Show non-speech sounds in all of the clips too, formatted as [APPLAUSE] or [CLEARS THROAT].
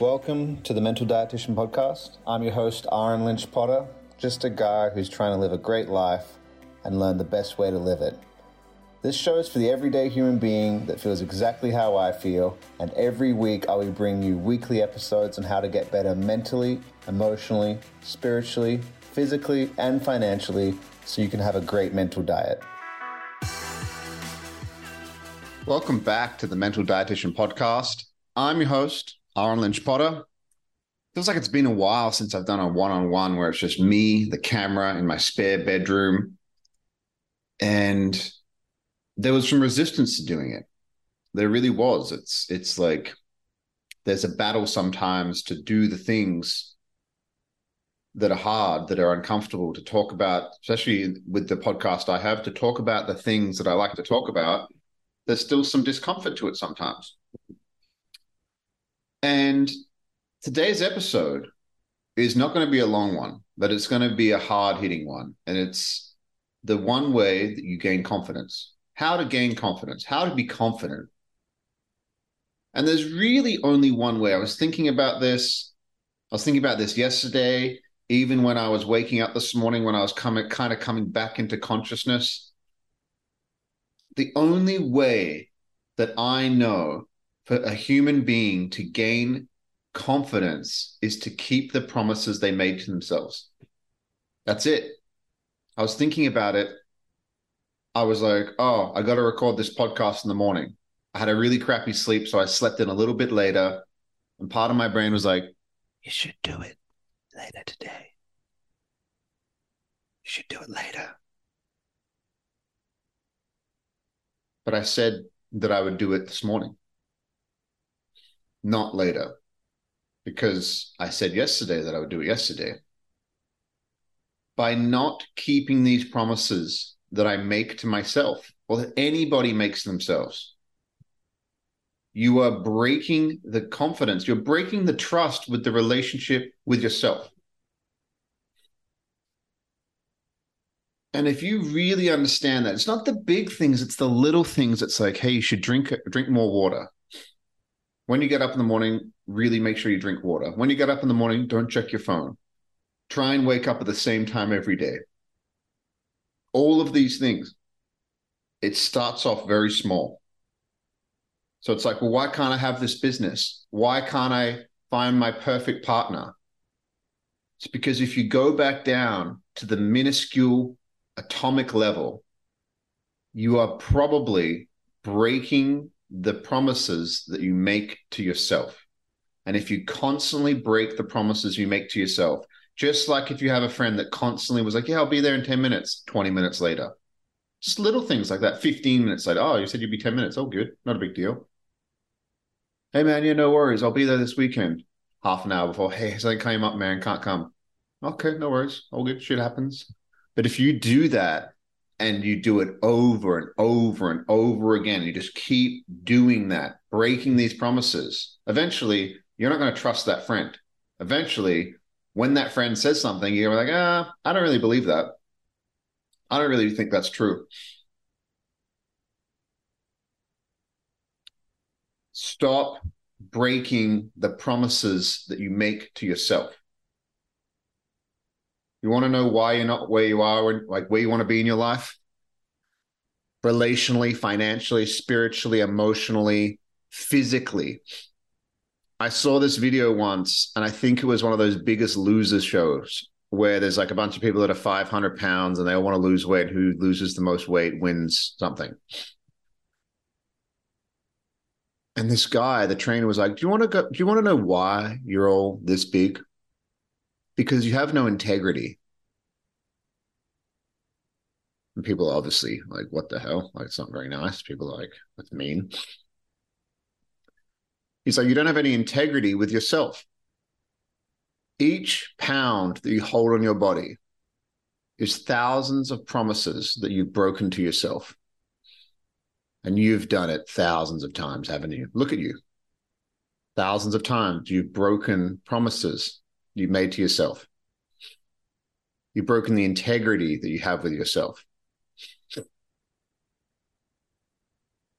Welcome to the Mental Dietitian Podcast. I'm your host, Ahren Lynch Potter, just a guy who's trying to live a great life and learn the best way to live it. This show is for the everyday human being that feels exactly how I feel, and every week I will bring you weekly episodes on how to get better mentally, emotionally, spiritually, physically, and financially so you can have a great mental diet. Welcome back to the Mental Dietitian Podcast. I'm your host, Ahren Lynch Potter. Feels like it's been a while since I've done a one on one where it's just me, the camera in my spare bedroom. And there was some resistance to doing it. There really was. It's it's like there's a battle sometimes to do the things that are hard, that are uncomfortable to talk about, especially with the podcast I have, to talk about the things that I like to talk about there's still some discomfort to it sometimes. And today's episode is not going to be a long one, but it's going to be a hard hitting one. And it's the one way that you gain confidence, how to gain confidence, how to be confident. And there's really only one way. I was thinking about this. I was thinking about this yesterday, even when I was waking up this morning, when I was coming, kind of coming back into consciousness the only way that I know for a human being to gain confidence is to keep the promises they made to themselves. That's it. I was thinking about it. I was like, oh, I got to record this podcast in the morning. I had a really crappy sleep, so I slept in a little bit later. And part of my brain was like, you should do it later today. You should do it later. but I said that I would do it this morning, not later, because I said yesterday that I would do it yesterday. By not keeping these promises that I make to myself or that anybody makes themselves, you are breaking the confidence, you're breaking the trust with the relationship with yourself. And if you really understand that, it's not the big things, it's the little things. It's like, hey, you should drink drink more water. When you get up in the morning, really make sure you drink water. When you get up in the morning, don't check your phone. Try and wake up at the same time every day. All of these things, it starts off very small. So it's like, well, why can't I have this business? Why can't I find my perfect partner? It's because if you go back down to the minuscule atomic level, you are probably breaking the promises that you make to yourself. And if you constantly break the promises you make to yourself, just like if you have a friend that constantly was like, Yeah, I'll be there in 10 minutes, 20 minutes later. Just little things like that, 15 minutes later. Oh, you said you'd be 10 minutes. Oh, good. Not a big deal. Hey, man, yeah, no worries. I'll be there this weekend. Half an hour before. Hey, something came up, man. Can't come. Okay, no worries. All good. Shit happens. But if you do that and you do it over and over and over again, you just keep doing that, breaking these promises, eventually you're not going to trust that friend. Eventually, when that friend says something, you're like, ah, I don't really believe that. I don't really think that's true. Stop breaking the promises that you make to yourself. You want to know why you're not where you are, and like where you want to be in your life? Relationally, financially, spiritually, emotionally, physically. I saw this video once, and I think it was one of those biggest losers shows where there's like a bunch of people that are 500 pounds and they all want to lose weight. Who loses the most weight wins something. And this guy, the trainer, was like, "Do you want to go? Do you want to know why you're all this big?" Because you have no integrity. And people obviously like, what the hell? Like, it's not very nice. People like, that's mean. He's like, you don't have any integrity with yourself. Each pound that you hold on your body is thousands of promises that you've broken to yourself. And you've done it thousands of times, haven't you? Look at you. Thousands of times you've broken promises you've made to yourself. You've broken the integrity that you have with yourself.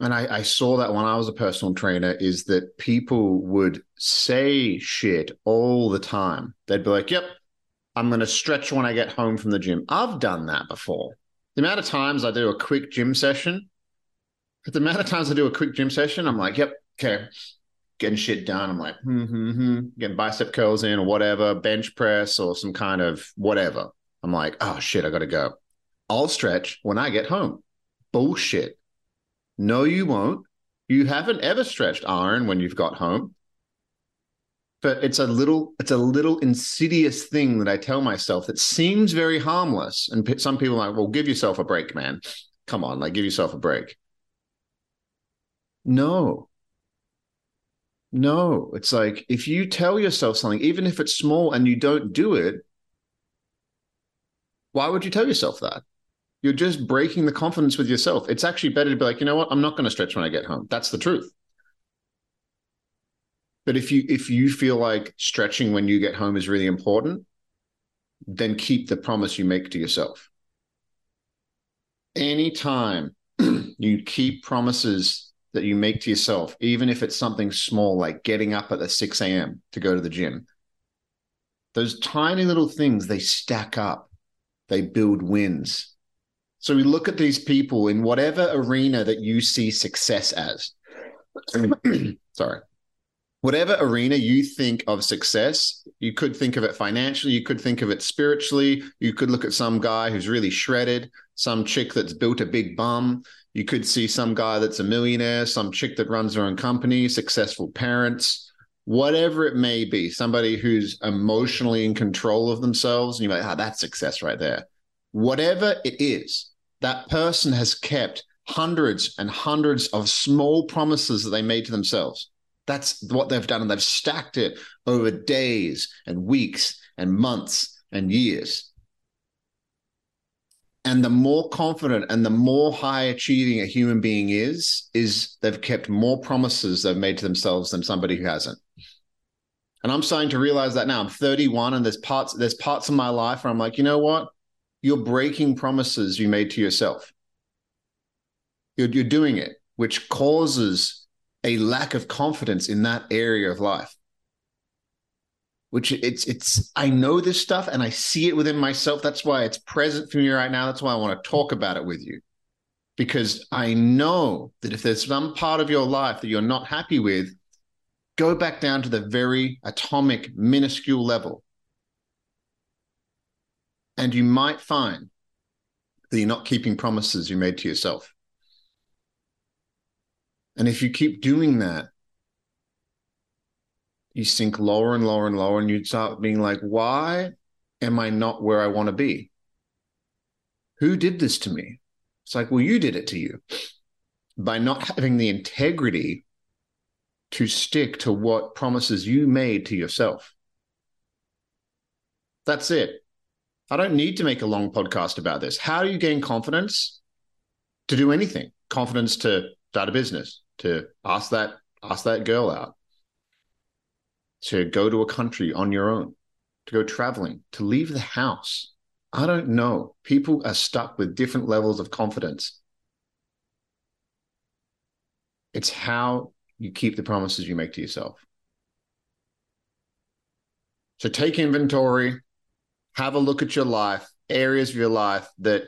and I, I saw that when I was a personal trainer, is that people would say shit all the time. They'd be like, yep, I'm going to stretch when I get home from the gym. I've done that before. The amount of times I do a quick gym session, the amount of times I do a quick gym session, I'm like, yep, okay, getting shit done. I'm like, hmm, hmm, hmm, getting bicep curls in or whatever, bench press or some kind of whatever. I'm like, oh shit, I got to go. I'll stretch when I get home. Bullshit. No, you won't. You haven't ever stretched iron when you've got home. But it's a little, it's a little insidious thing that I tell myself that seems very harmless. And some people are like, well, give yourself a break, man. Come on, like give yourself a break. No. No, it's like if you tell yourself something, even if it's small and you don't do it, why would you tell yourself that? you're just breaking the confidence with yourself. It's actually better to be like, you know what, I'm not going to stretch when I get home. That's the truth. But if you if you feel like stretching when you get home is really important, then keep the promise you make to yourself. Anytime [CLEARS THROAT] you keep promises that you make to yourself, even if it's something small like getting up at the 6 a.m. to go to the gym, those tiny little things they stack up, they build wins so we look at these people in whatever arena that you see success as. [CLEARS THROAT] Sorry. Whatever arena you think of success, you could think of it financially, you could think of it spiritually, you could look at some guy who's really shredded, some chick that's built a big bum, you could see some guy that's a millionaire, some chick that runs her own company, successful parents, whatever it may be, somebody who's emotionally in control of themselves, and you're like, ah, that's success right there. Whatever it is, that person has kept hundreds and hundreds of small promises that they made to themselves. That's what they've done. And they've stacked it over days and weeks and months and years. And the more confident and the more high achieving a human being is, is they've kept more promises they've made to themselves than somebody who hasn't. And I'm starting to realize that now. I'm 31 and there's parts, there's parts of my life where I'm like, you know what? you're breaking promises you made to yourself. You're, you're doing it, which causes a lack of confidence in that area of life. Which it's it's I know this stuff and I see it within myself. That's why it's present for me right now. That's why I want to talk about it with you. Because I know that if there's some part of your life that you're not happy with, go back down to the very atomic, minuscule level and you might find that you're not keeping promises you made to yourself. And if you keep doing that, you sink lower and lower and lower, and you start being like, why am I not where I want to be? Who did this to me? It's like, well, you did it to you by not having the integrity to stick to what promises you made to yourself. That's it. I don't need to make a long podcast about this. How do you gain confidence to do anything? Confidence to start a business, to ask that ask that girl out, to go to a country on your own, to go traveling, to leave the house. I don't know. People are stuck with different levels of confidence. It's how you keep the promises you make to yourself. So take inventory, have a look at your life, areas of your life that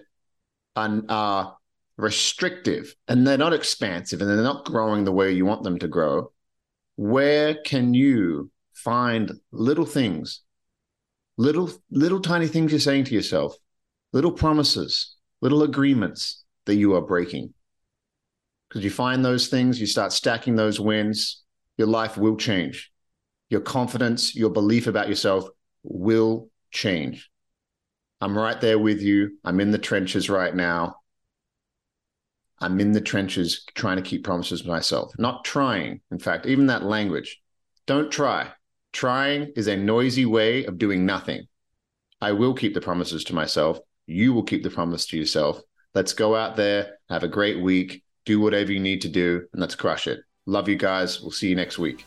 are, are restrictive and they're not expansive and they're not growing the way you want them to grow. Where can you find little things, little, little tiny things you're saying to yourself, little promises, little agreements that you are breaking? Because you find those things, you start stacking those wins, your life will change. Your confidence, your belief about yourself will change. I'm right there with you. I'm in the trenches right now. I'm in the trenches trying to keep promises myself, not trying. In fact, even that language, don't try. Trying is a noisy way of doing nothing. I will keep the promises to myself. You will keep the promise to yourself. Let's go out there, have a great week, do whatever you need to do, and let's crush it. Love you guys. We'll see you next week.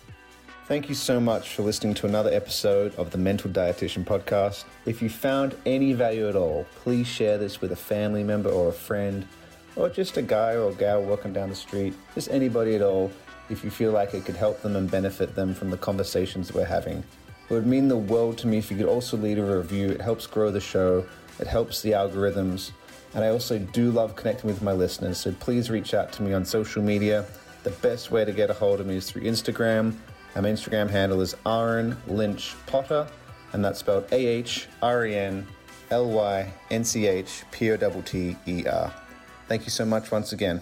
Thank you so much for listening to another episode of the Mental Dietitian Podcast. If you found any value at all, please share this with a family member or a friend. Or just a guy or a gal walking down the street, just anybody at all, if you feel like it could help them and benefit them from the conversations we're having. It would mean the world to me if you could also leave a review. It helps grow the show, it helps the algorithms, and I also do love connecting with my listeners. So please reach out to me on social media. The best way to get a hold of me is through Instagram. My Instagram handle is Ahren Lynch Potter, and that's spelled A H R E N L Y N C H P O T T E R. Thank you so much once again.